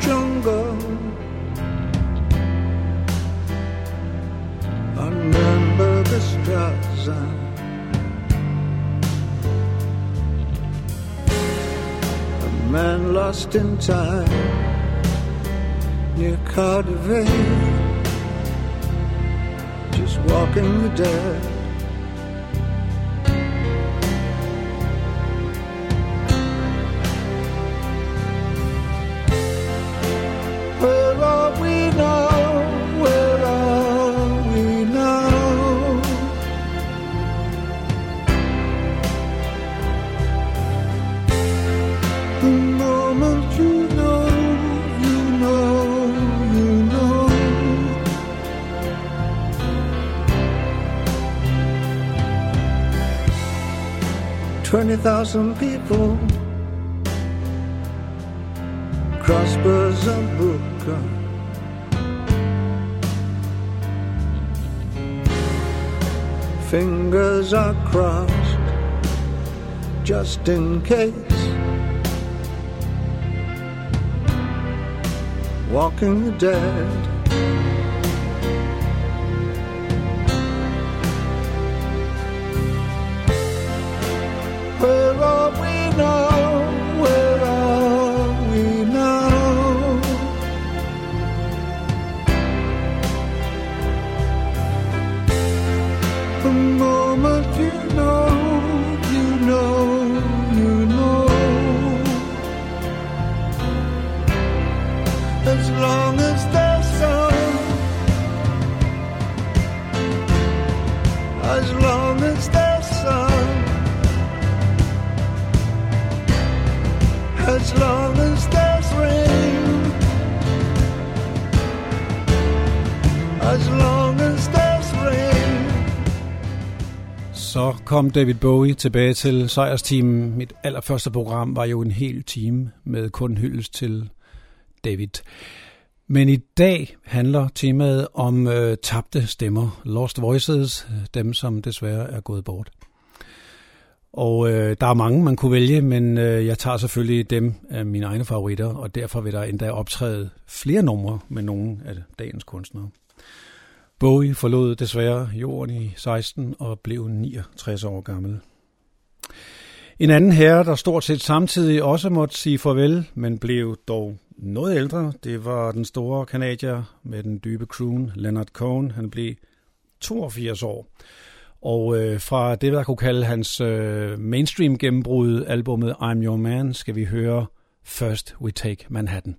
dead. Sitting in the jungle Straße. A man lost in time near KaDeWe, just walking the dead. 20,000 people. Crossbars are broken. Fingers are crossed just in case. Walking the dead. Are kom David Bowie tilbage til sejrsteamen. Mit allerførste program var jo en hel time med kun hyldest til David. Men i dag handler temaet om øh, tabte stemmer, lost voices, dem som desværre er gået bort. Og øh, der er mange, man kunne vælge, men øh, jeg tager selvfølgelig dem af mine egne favoritter, og derfor vil der endda optræde flere numre med nogle af dagens kunstnere. Bowie forlod desværre jorden i 16 og blev 69 år gammel. En anden herre, der stort set samtidig også måtte sige farvel, men blev dog noget ældre, det var den store kanadier med den dybe croon, Leonard Cohen. Han blev 82 år. Og øh, fra det, der kunne kalde hans øh, mainstream gennembrud, albumet I'm Your Man, skal vi høre First We Take Manhattan.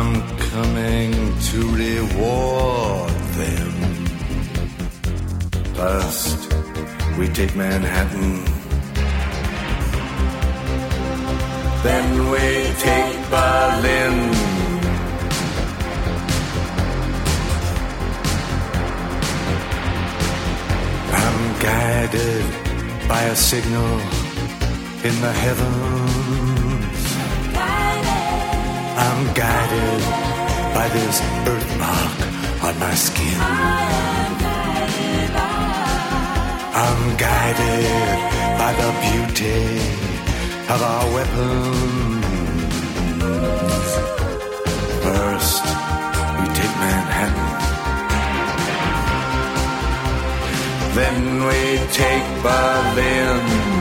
I'm coming to reward them. First, we take Manhattan. Then we take Berlin. I'm guided by a signal in the heavens. I'm guided by this birthmark on my skin. I'm guided by the beauty of our weapons. First, we take Manhattan. Then we take Berlin.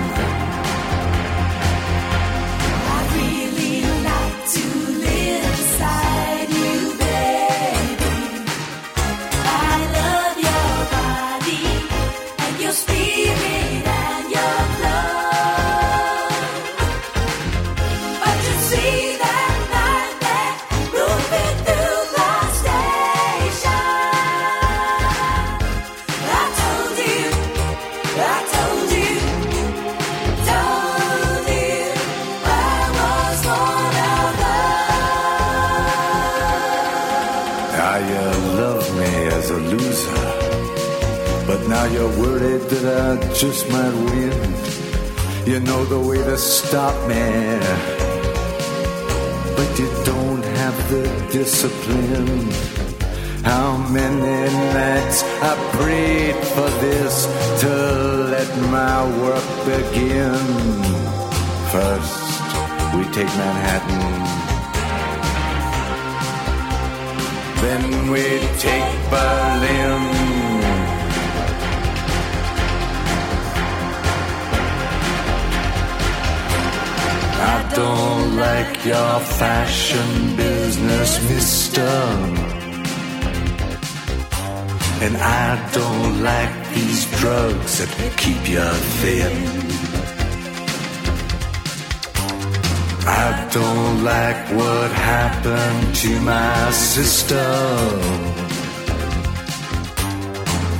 To my sister.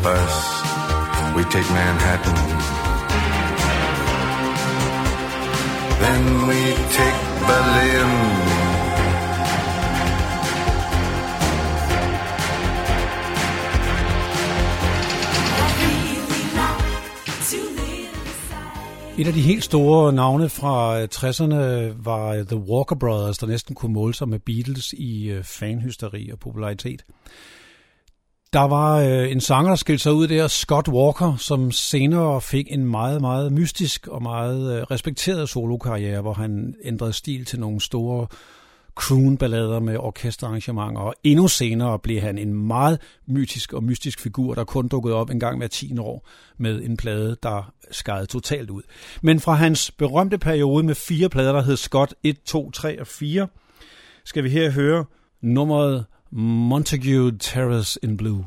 First, we take Manhattan. Then we take Berlin. Et af de helt store navne fra øh, 60'erne var øh, The Walker Brothers, der næsten kunne måle sig med Beatles i øh, fanhysteri og popularitet. Der var en sanger, der skilte sig ud der, Scott Walker, som senere fik en meget, meget mystisk og meget respekteret solokarriere, hvor han ændrede stil til nogle store croon-ballader med orkesterarrangementer, og endnu senere blev han en meget mytisk og mystisk figur, der kun dukkede op en gang hver 10 år med en plade, der skadede totalt ud. Men fra hans berømte periode med fire plader, der hed Scott 1, 2, 3 og 4, skal vi her høre nummeret Montague Terrace in Blue.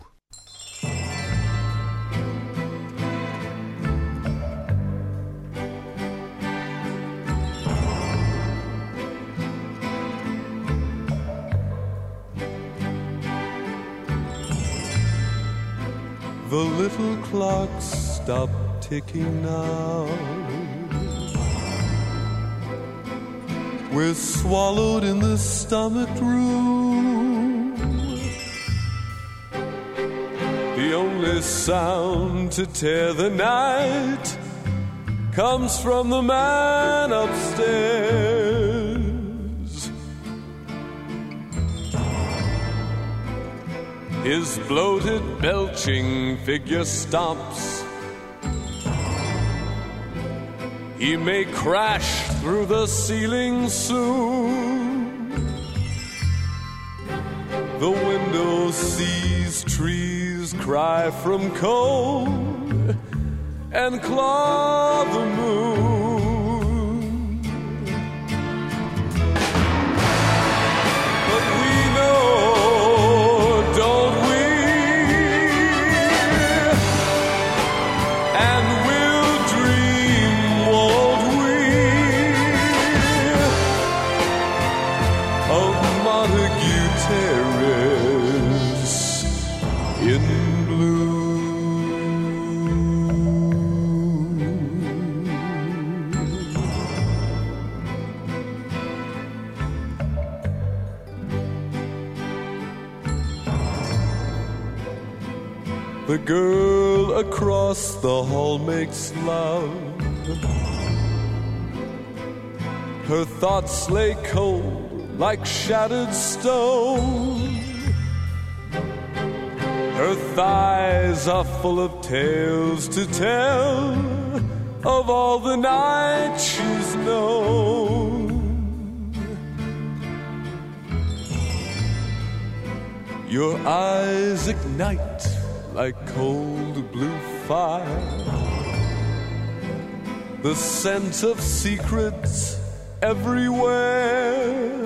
The little clock stopped ticking now. We're swallowed in the stomach room. The only sound to tear the night comes from the man upstairs. His bloated, belching figure stops. He may crash through the ceiling soon. The window sees trees cry from cold and claw the thoughts lay cold like shattered stone. Her thighs are full of tales to tell of all the night she's known. Your eyes ignite like cold blue fire. The scent of secrets everywhere.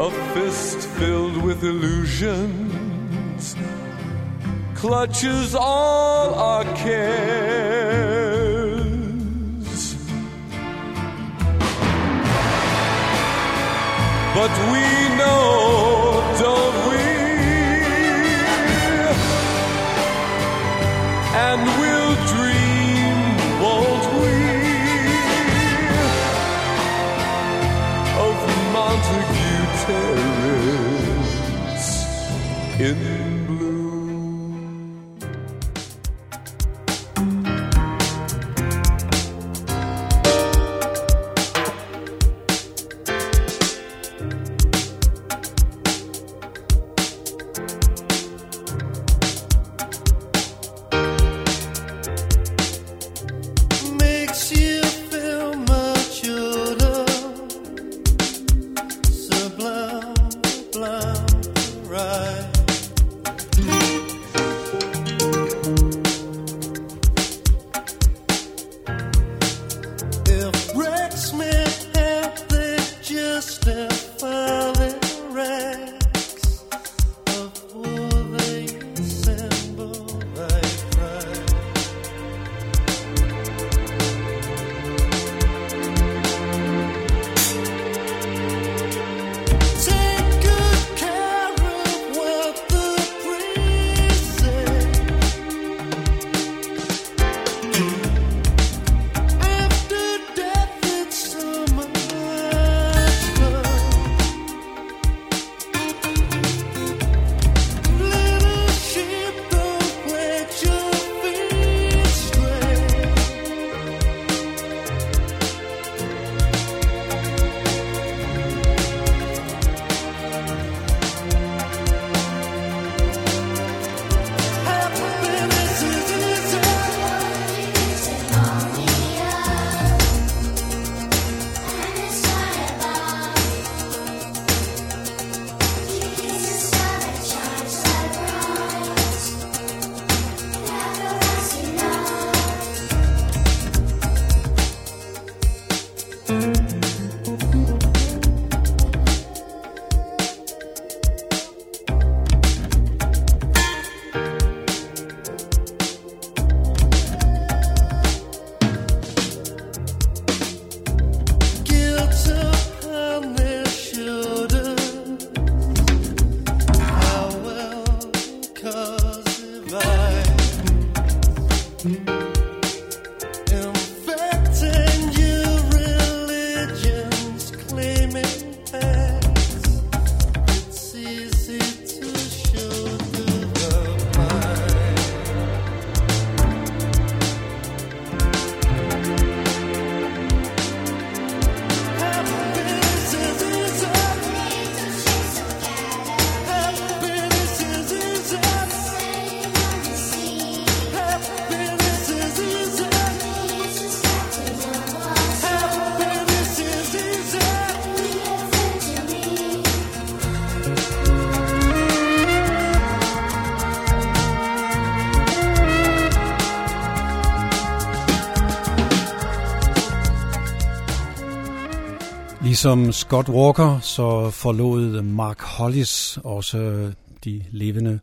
A fist filled with illusions clutches all our cares. But we know, Ümit Ligesom Scott Walker, så forlod Mark Hollis også de levende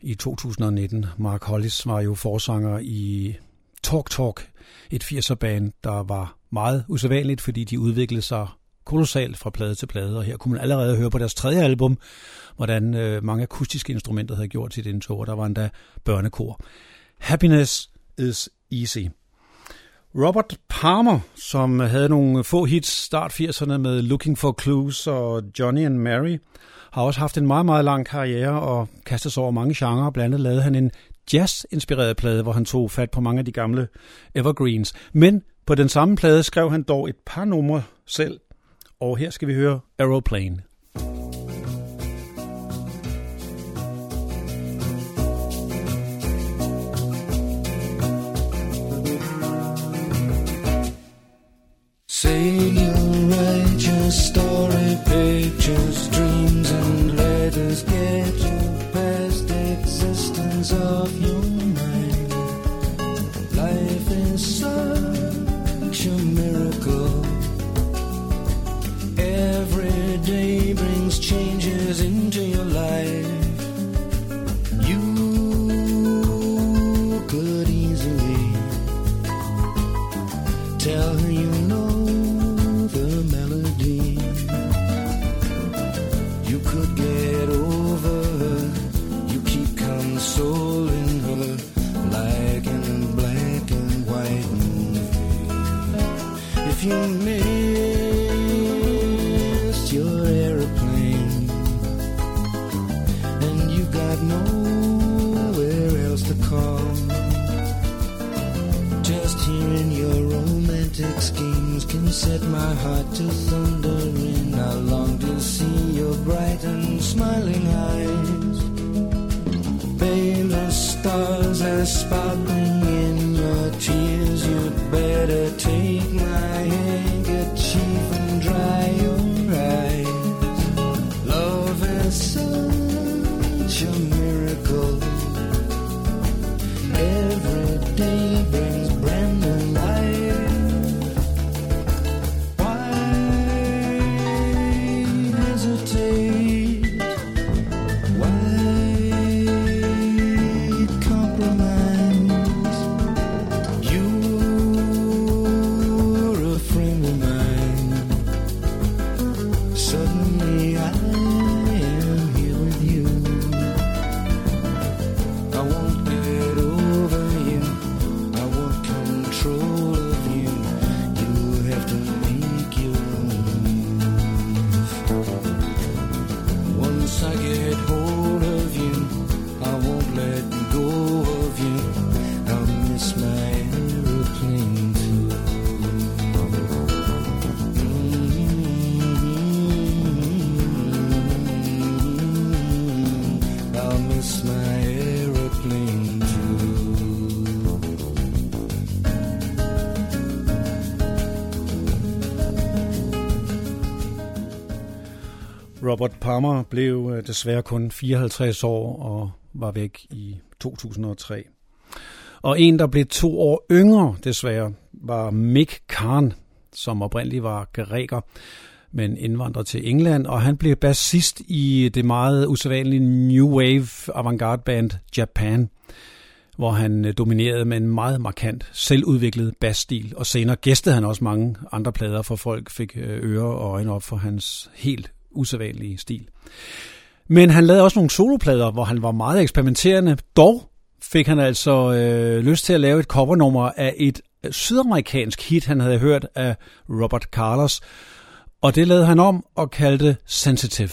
i 2019. Mark Hollis var jo forsanger i Talk Talk, et 80'er-band, der var meget usædvanligt, fordi de udviklede sig kolossalt fra plade til plade, og her kunne man allerede høre på deres tredje album, hvordan øh, mange akustiske instrumenter havde gjort sit indtog, og der var endda børnekor. Happiness is easy. Robert Palmer, som havde nogle få hits start 80'erne med Looking for Clues og Johnny and Mary, har også haft en meget, meget lang karriere og kastet sig over mange genrer. Blandt andet lavede han en jazz-inspireret plade, hvor han tog fat på mange af de gamle evergreens. Men på den samme plade skrev han dog et par numre selv, og her skal vi høre Aeroplane. Say to Robert Palmer blev øh, desværre kun 54 år og var væk i 2003. Og en, der blev to år yngre desværre, var Mick Karn, som oprindeligt var græker, men indvandrer til England, og han blev bassist i det meget usædvanlige New Wave avantgarde band Japan, hvor han øh, dominerede med en meget markant, selvudviklet basstil, og senere gæstede han også mange andre plader, for folk fik øh, ører og øjne op for hans helt usædvanlige stil. Men han lavede også nogle soloplader, hvor han var meget eksperimenterende. Dog fik han altså øh, lyst til at lave et covernummer af et øh, sydamerikansk hit, han havde hørt af Robert Carlos. Og det lavede han om og kaldte Sensitive.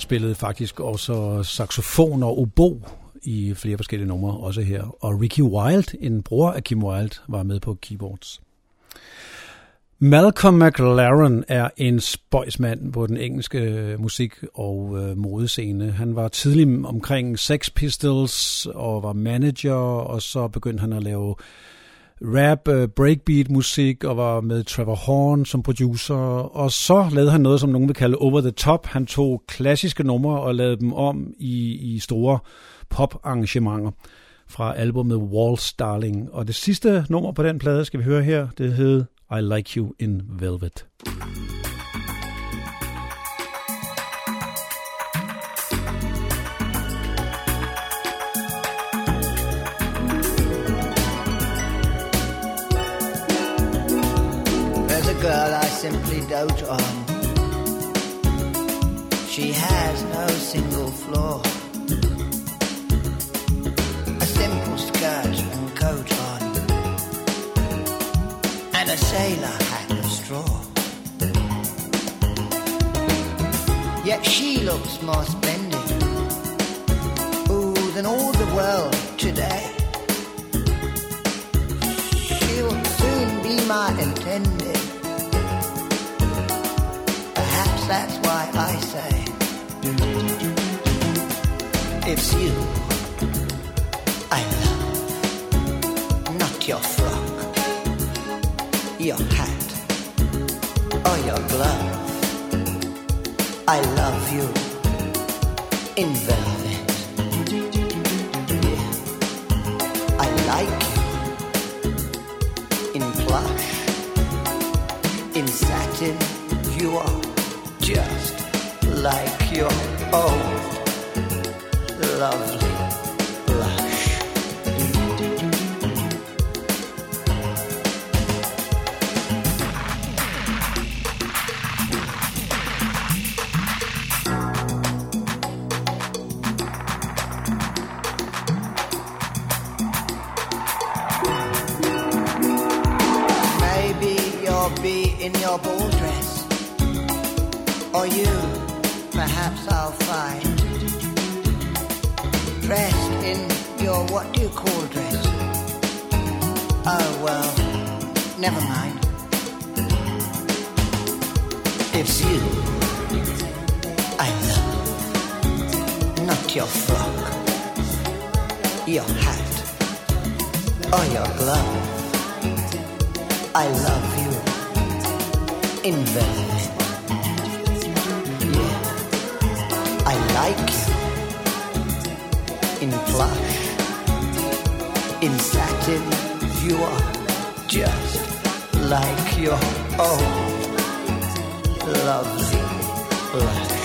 Mick spillede faktisk også saxofon og obo i flere forskellige numre, også her. Og Ricky Wilde, en bror af Kim Wilde, var med på keyboards. Malcolm McLaren er en spøjsmand på den engelske musik- og øh, modescene. Han var tidlig omkring Sex Pistols og var manager, og så begyndte han at lave rap, øh, breakbeat musik og var med Trevor Horn som producer. Og så lavede han noget, som nogen vil kalde over the top. Han tog klassiske numre og lavede dem om i, i store pop-arrangementer fra albumet Walls Darling. Og det sidste nummer på den plade skal vi høre her, det hed I Like You in Velvet. There's girl I simply dote on. She has no single flaw. A simple skirt and coat on, and a sailor hat of straw. Yet she looks more splendid, ooh, than all the world today. She will soon be my intended. That's why I say it's you I love, not your frock, your hat, or your glove. I love you in velvet. In your ball dress, or you, perhaps I'll find, dressed in your what do you call dress? Oh well, never mind. It's you. I love, not your frock, your hat, or your glove. I love you in velvet. Yeah, I like you in plush, in satin. You are just like your own lovely blush.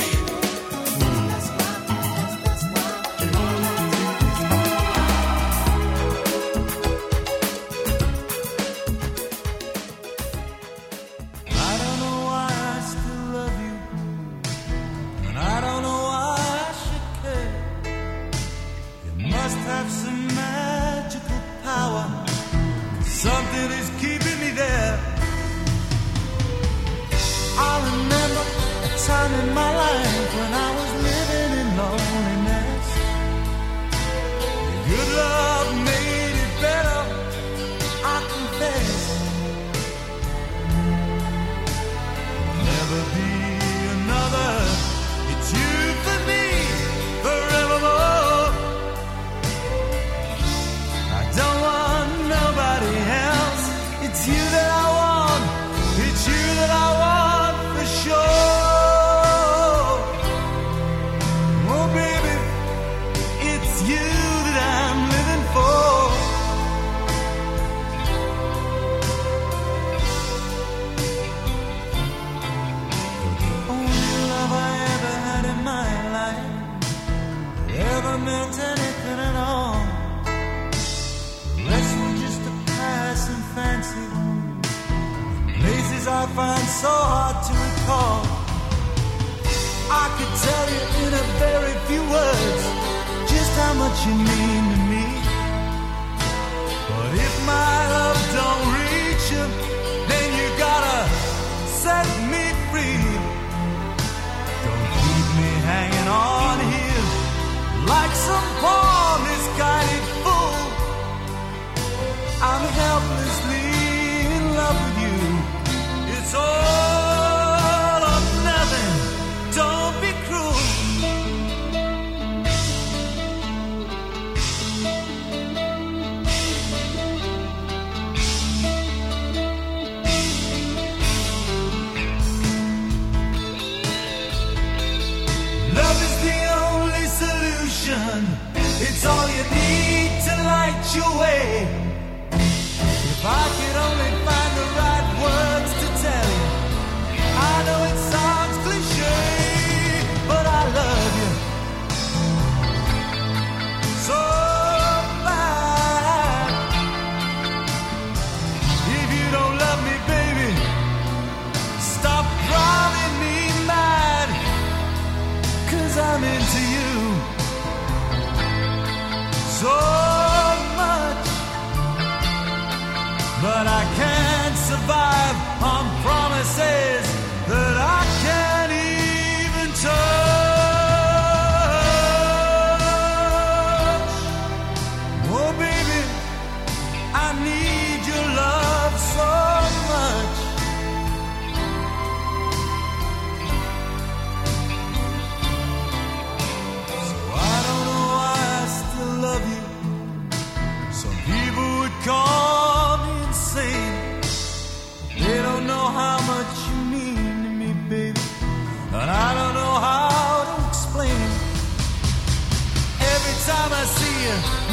But I can't survive on promises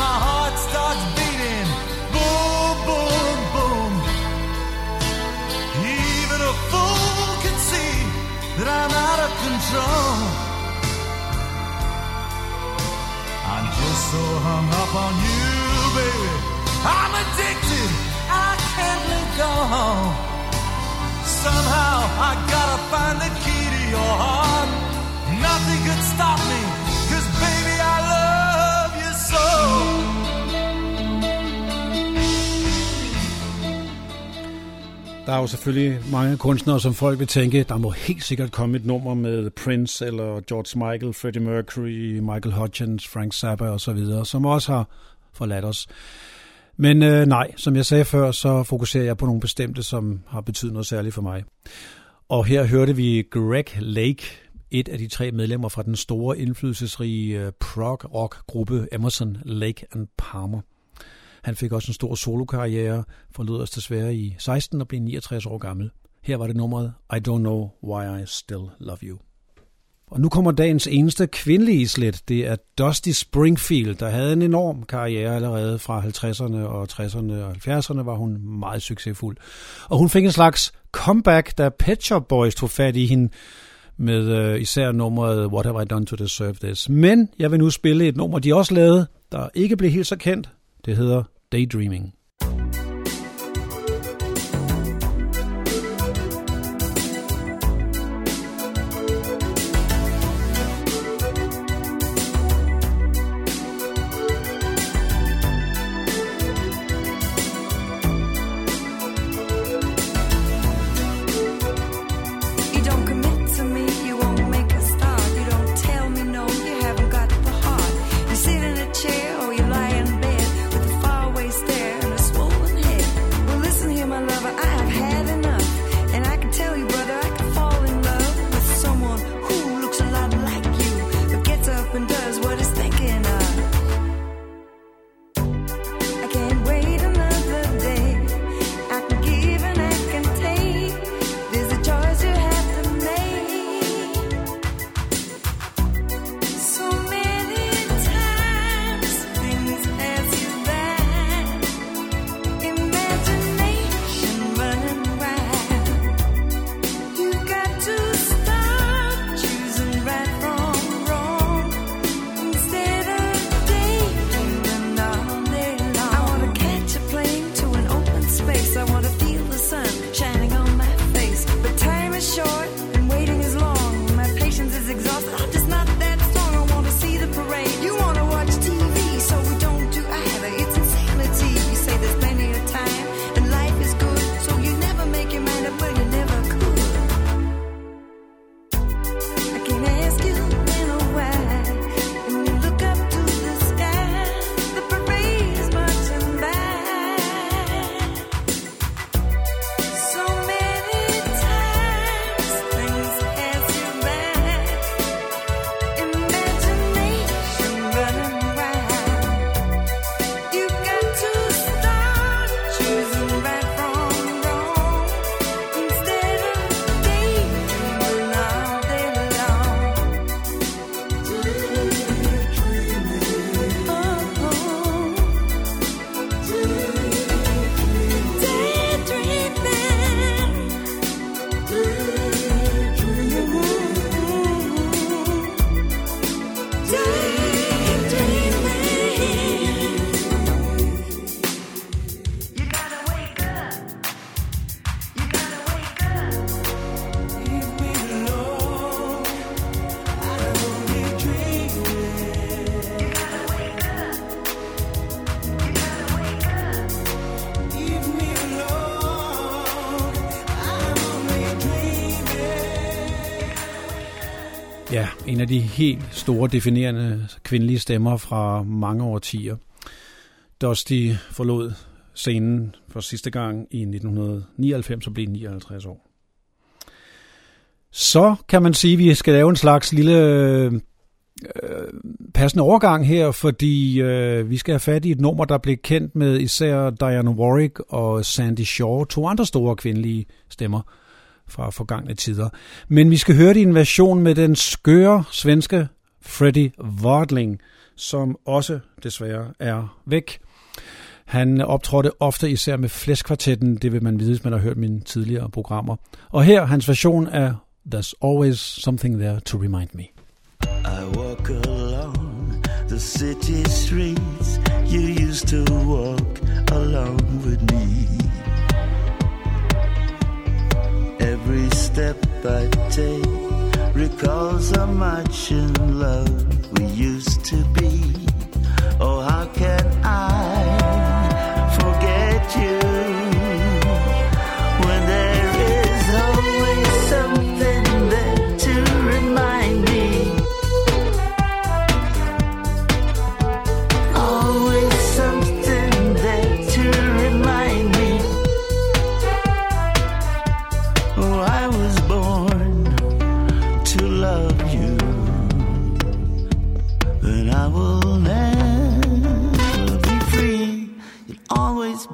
my heart starts beating. Boom, boom, boom. Even a fool can see that I'm out of control. I'm just so hung up on you, baby. I'm addicted. I can't let go. Somehow I gotta find the key to your heart. Nothing could stop me, Der er jo selvfølgelig mange kunstnere, som folk vil tænke, der må helt sikkert komme et nummer med Prince, eller George Michael, Freddie Mercury, Michael Hutchins, Frank Zappa osv., som også har forladt os. Men øh, nej, som jeg sagde før, så fokuserer jeg på nogle bestemte, som har betydet noget særligt for mig. Og her hørte vi Greg Lake, et af de tre medlemmer fra den store indflydelsesrige øh, prog-rock-gruppe Emerson, Lake and Palmer. Han fik også en stor solokarriere, forlod os desværre i 16 og blev 69 år gammel. Her var det nummeret I Don't Know Why I Still Love You. Og nu kommer dagens eneste kvindelige islet. Det er Dusty Springfield, der havde en enorm karriere allerede fra 50'erne og 60'erne og 70'erne var hun meget succesfuld. Og hun fik en slags comeback, da Pet Shop Boys tog fat i hende med øh, især nummeret What Have I Done To Deserve This. Men jeg vil nu spille et nummer, de også lavede, der ikke blev helt så kendt. Det hedder Daydreaming. De helt store definerende kvindelige stemmer fra mange årtier. Dusty forlod scenen for sidste gang i 1999 og blev 59 år. Så kan man sige, at vi skal lave en slags lille øh, passende overgang her, fordi øh, vi skal have fat i et nummer, der blev kendt med især Diana Warwick og Sandy Shaw, to andre store kvindelige stemmer fra forgangne tider. Men vi skal høre det i en version med den skøre svenske Freddy Wadling, som også desværre er væk. Han optrådte ofte især med Flæskvartetten, det vil man vide, hvis man har hørt mine tidligere programmer. Og her hans version af There's Always Something There to Remind Me. I walk along the city streets. You used to walk along with me. Every step I take recalls how much in love we used to be. Oh, how can I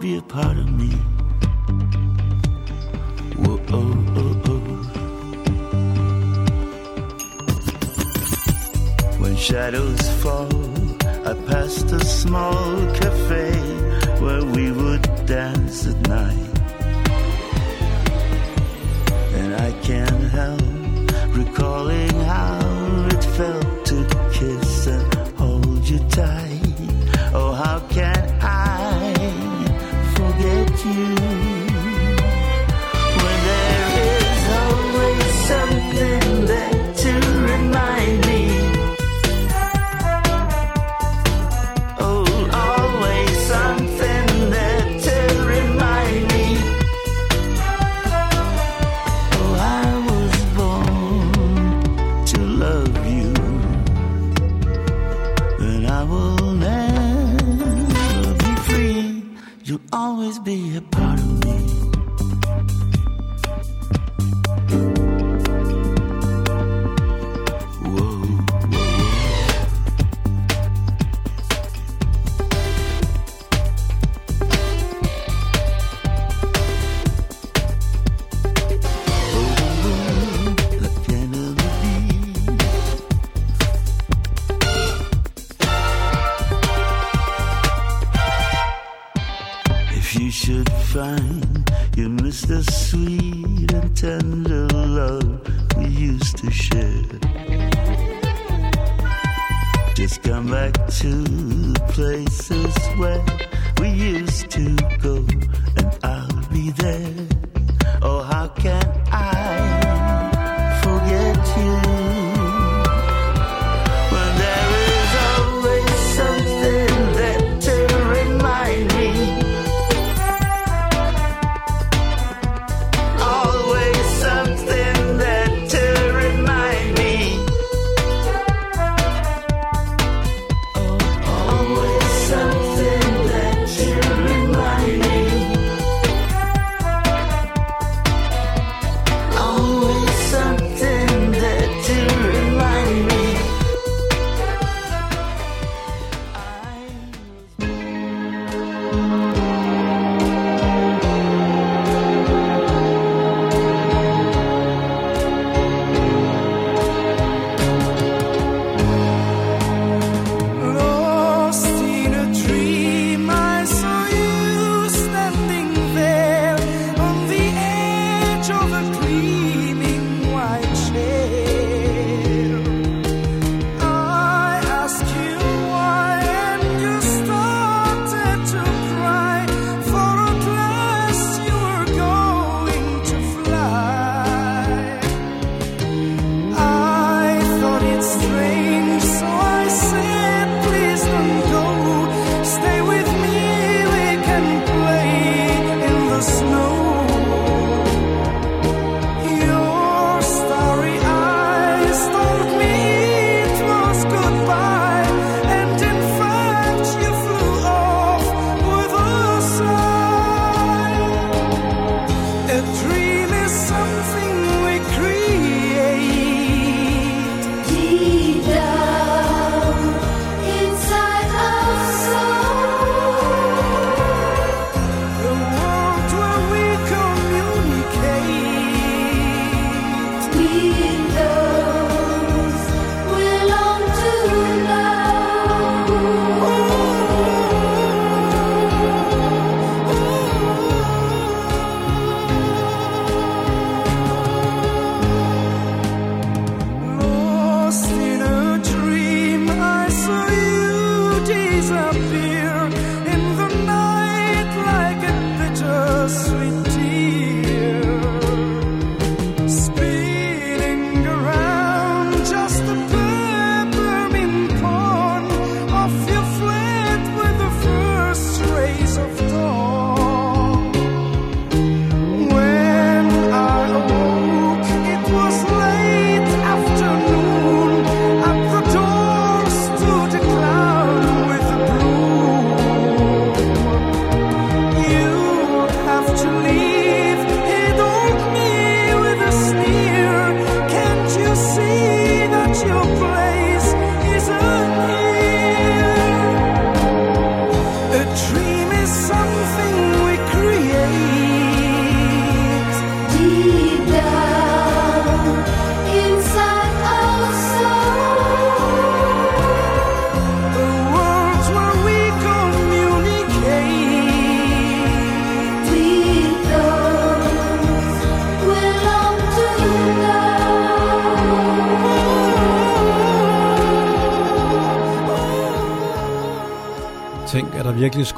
be a part of me. Whoa, oh, oh, oh. When shadows fall, I passed a small cafe where we would dance at night. And I can't help recalling how it felt to kiss and hold you tight. Oh, how can you?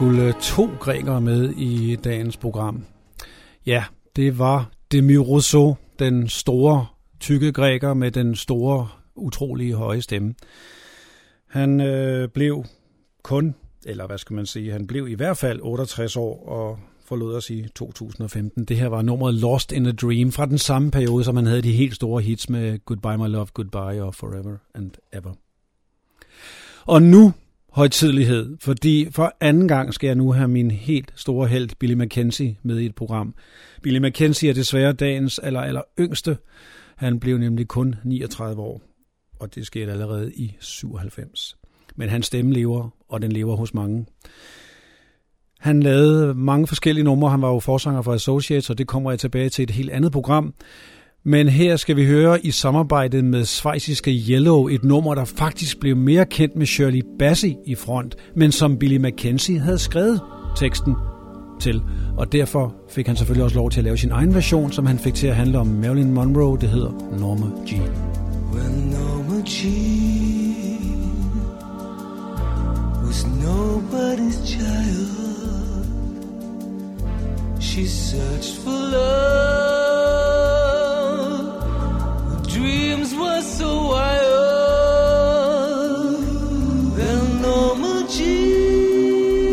Skulle to grækere med i dagens program. Ja, det var Demiroso, den store, tykke græker med den store, utrolige høje stemme. Han øh, blev kun, eller hvad skal man sige, han blev i hvert fald 68 år og forlod os i 2015. Det her var nummeret Lost in a Dream fra den samme periode, som han havde de helt store hits med Goodbye My Love, Goodbye og Forever and Ever. Og nu højtidlighed, fordi for anden gang skal jeg nu have min helt store held Billy McKenzie med i et program. Billy McKenzie er desværre dagens aller, aller yngste. Han blev nemlig kun 39 år, og det skete allerede i 97. Men hans stemme lever, og den lever hos mange. Han lavede mange forskellige numre. Han var jo forsanger for Associates, og det kommer jeg tilbage til et helt andet program. Men her skal vi høre i samarbejdet med svejsiske Yellow et nummer, der faktisk blev mere kendt med Shirley Bassey i front, men som Billy McKenzie havde skrevet teksten til. Og derfor fik han selvfølgelig også lov til at lave sin egen version, som han fik til at handle om Marilyn Monroe. Det hedder Norma Jean. When Norma Jean was nobody's child, she searched for love. Dreams were so wild. Then Norma Jean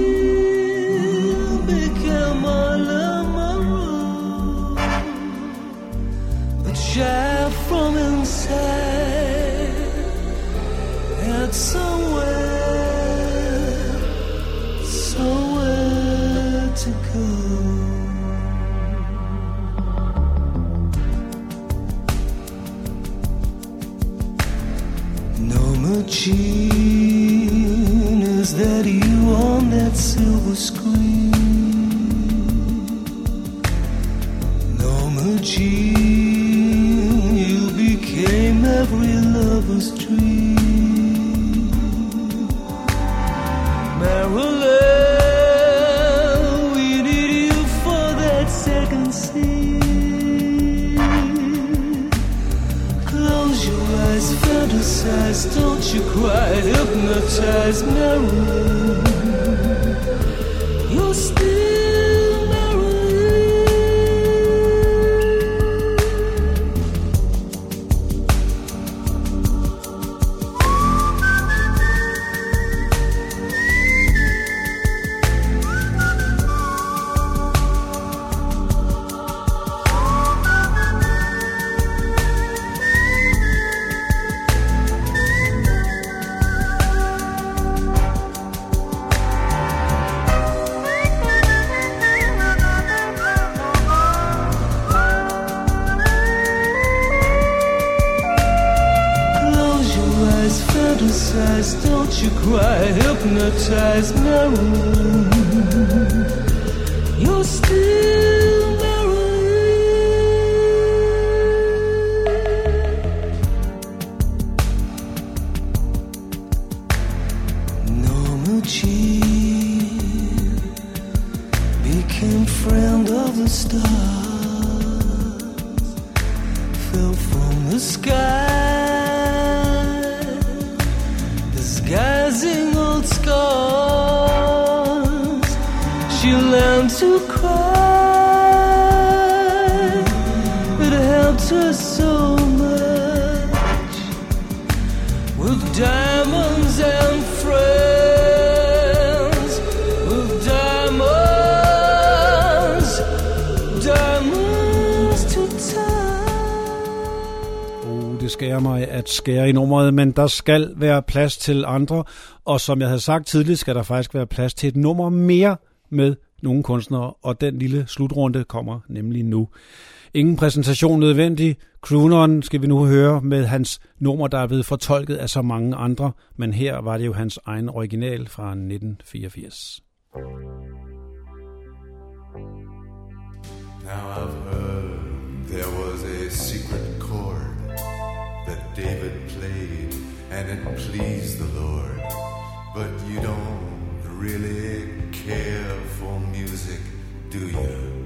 became Monroe. A child from inside had somewhere, somewhere to go. Jean, is that you on that silver screen? Norma Jean, fantasize, don't you cry, hypnotize, me? You're still skære i nummeret, men der skal være plads til andre, og som jeg havde sagt tidligere, skal der faktisk være plads til et nummer mere med nogle kunstnere, og den lille slutrunde kommer nemlig nu. Ingen præsentation nødvendig. Crooneren skal vi nu høre med hans nummer, der er blevet fortolket af så mange andre, men her var det jo hans egen original fra 1984. Now I've heard there was a secret David played, and it pleased the Lord. But you don't really care for music, do you?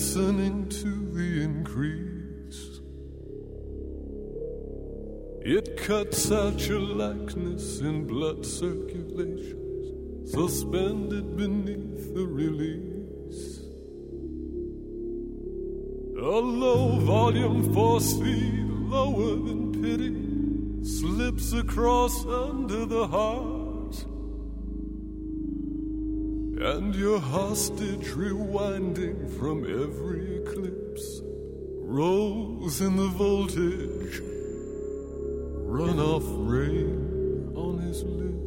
listening to the increase. It cuts out your likeness in blood circulations, suspended beneath the release. A low volume force field, lower than pity, slips across under the heart. And your hostage rewinding from every eclipse rolls in the voltage, runoff rain on his lips.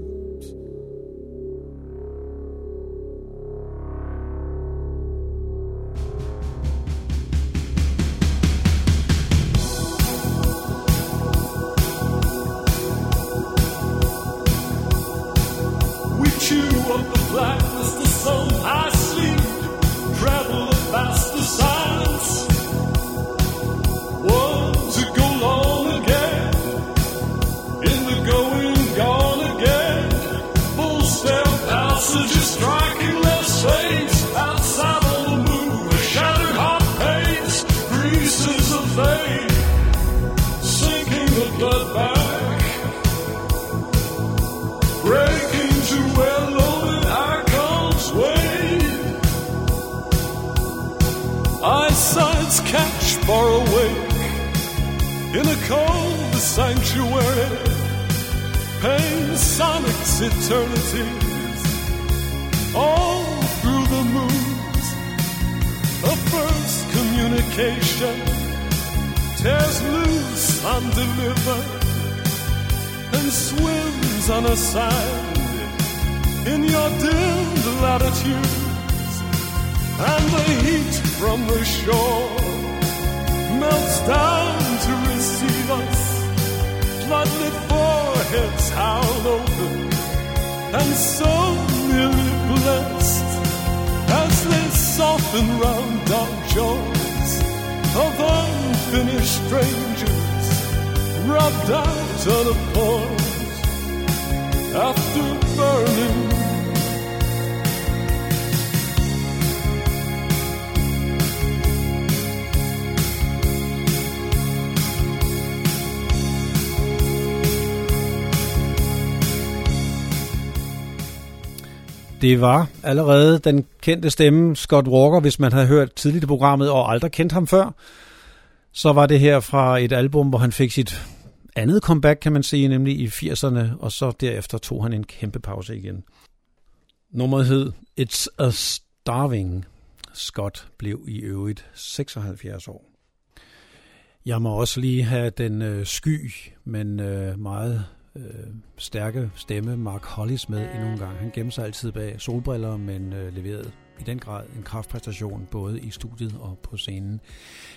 far awake in a cold sanctuary. Pain sonics eternities all through the moons. A first communication tears loose undelivered and swims on a sand in your dim latitudes and the heat from the shore melts down to receive us. Bloodlit foreheads howl open, and so nearly blessed as they soften round our jaws of unfinished strangers rubbed out on a point after burning Det var allerede den kendte stemme Scott Walker, hvis man havde hørt tidligt i programmet og aldrig kendt ham før. Så var det her fra et album, hvor han fik sit andet comeback, kan man sige, nemlig i 80'erne, og så derefter tog han en kæmpe pause igen. Nummeret hed It's a Starving. Scott blev i øvrigt 76 år. Jeg må også lige have den øh, sky, men øh, meget øh, stærke stemme Mark Hollis med endnu en gang. Han gemte sig altid bag solbriller, men øh, leverede i den grad en kraftpræstation både i studiet og på scenen.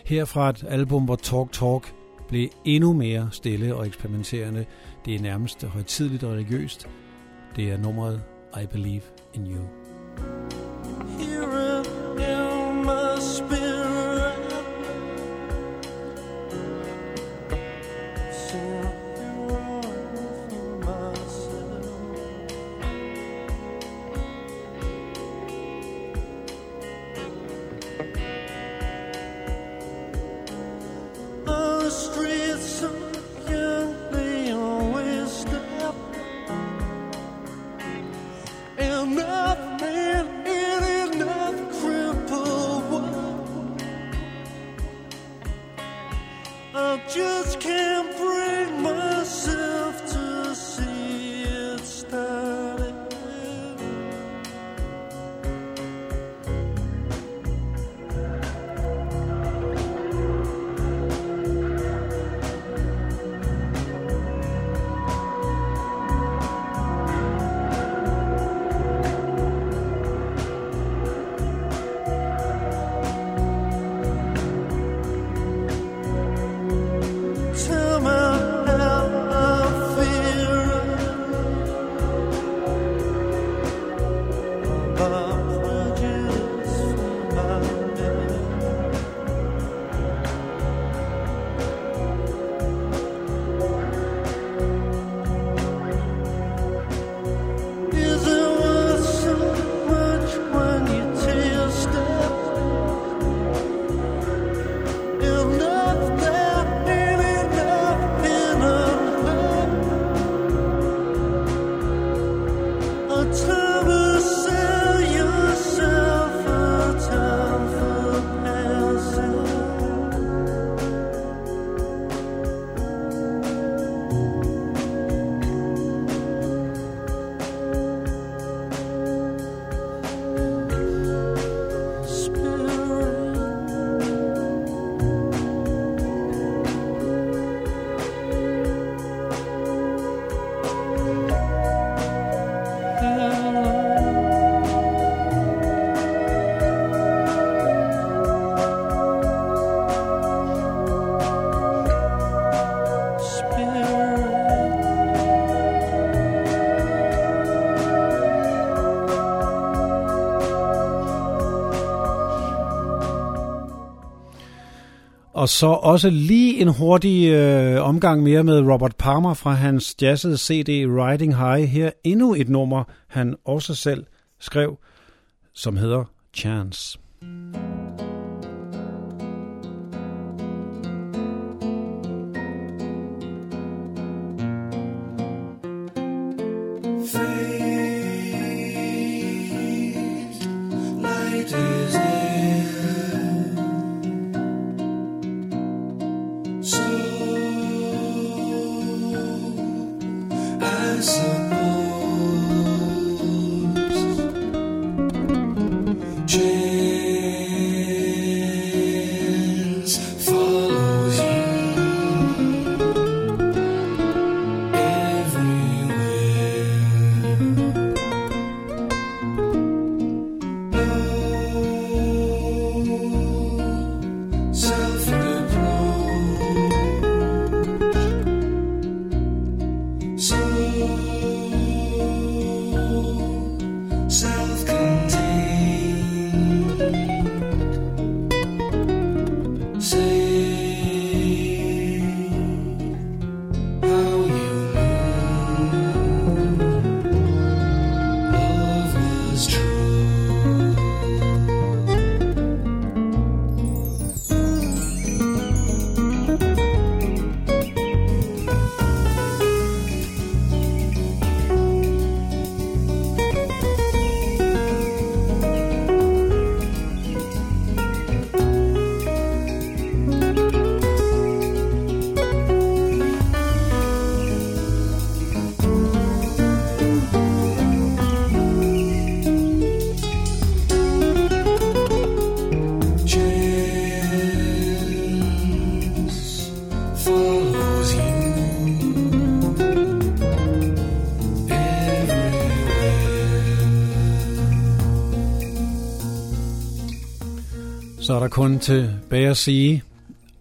Her fra et album, hvor Talk Talk blev endnu mere stille og eksperimenterende. Det er nærmest højtidligt og religiøst. Det er nummeret I Believe in You. Here in my spirit. Og så også lige en hurtig øh, omgang mere med Robert Palmer fra hans jazzede CD Riding High. Her endnu et nummer, han også selv skrev, som hedder Chance. Light I Så til Bære sige,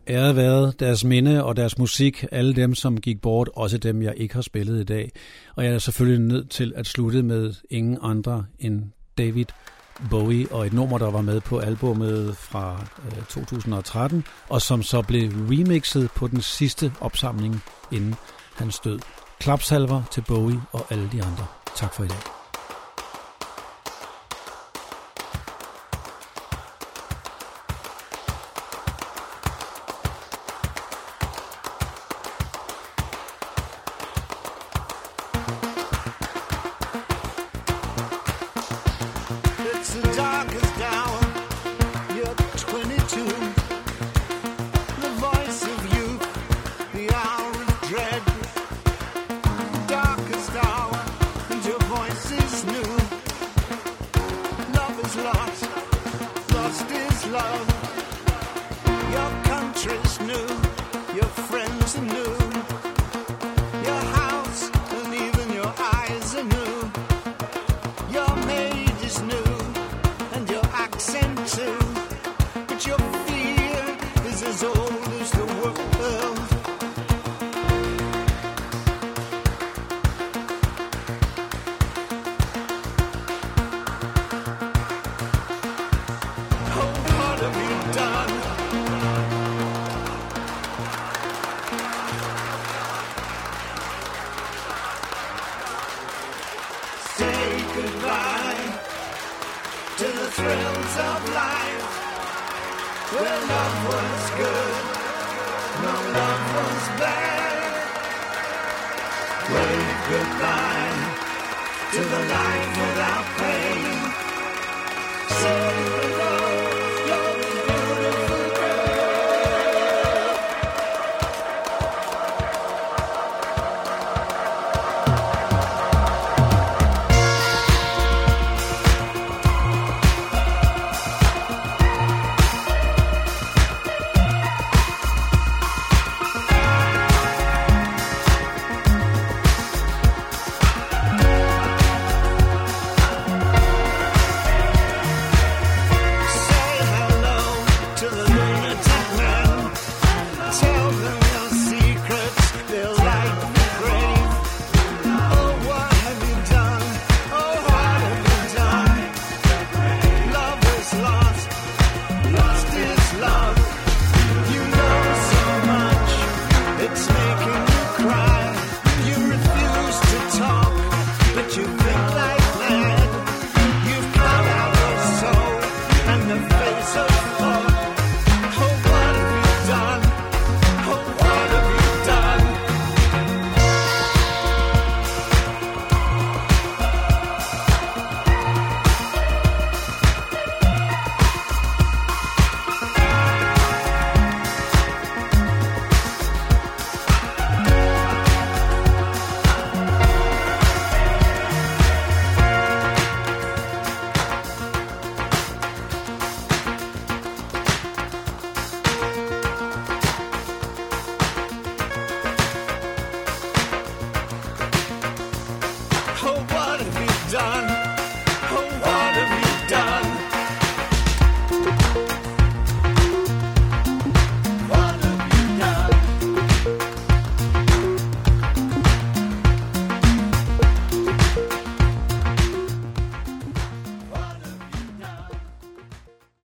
æret været deres minde og deres musik, alle dem, som gik bort, også dem, jeg ikke har spillet i dag. Og jeg er selvfølgelig nødt til at slutte med ingen andre end David Bowie og et nummer, der var med på albummet fra øh, 2013, og som så blev remixet på den sidste opsamling, inden hans død. Klapsalver til Bowie og alle de andre. Tak for i dag.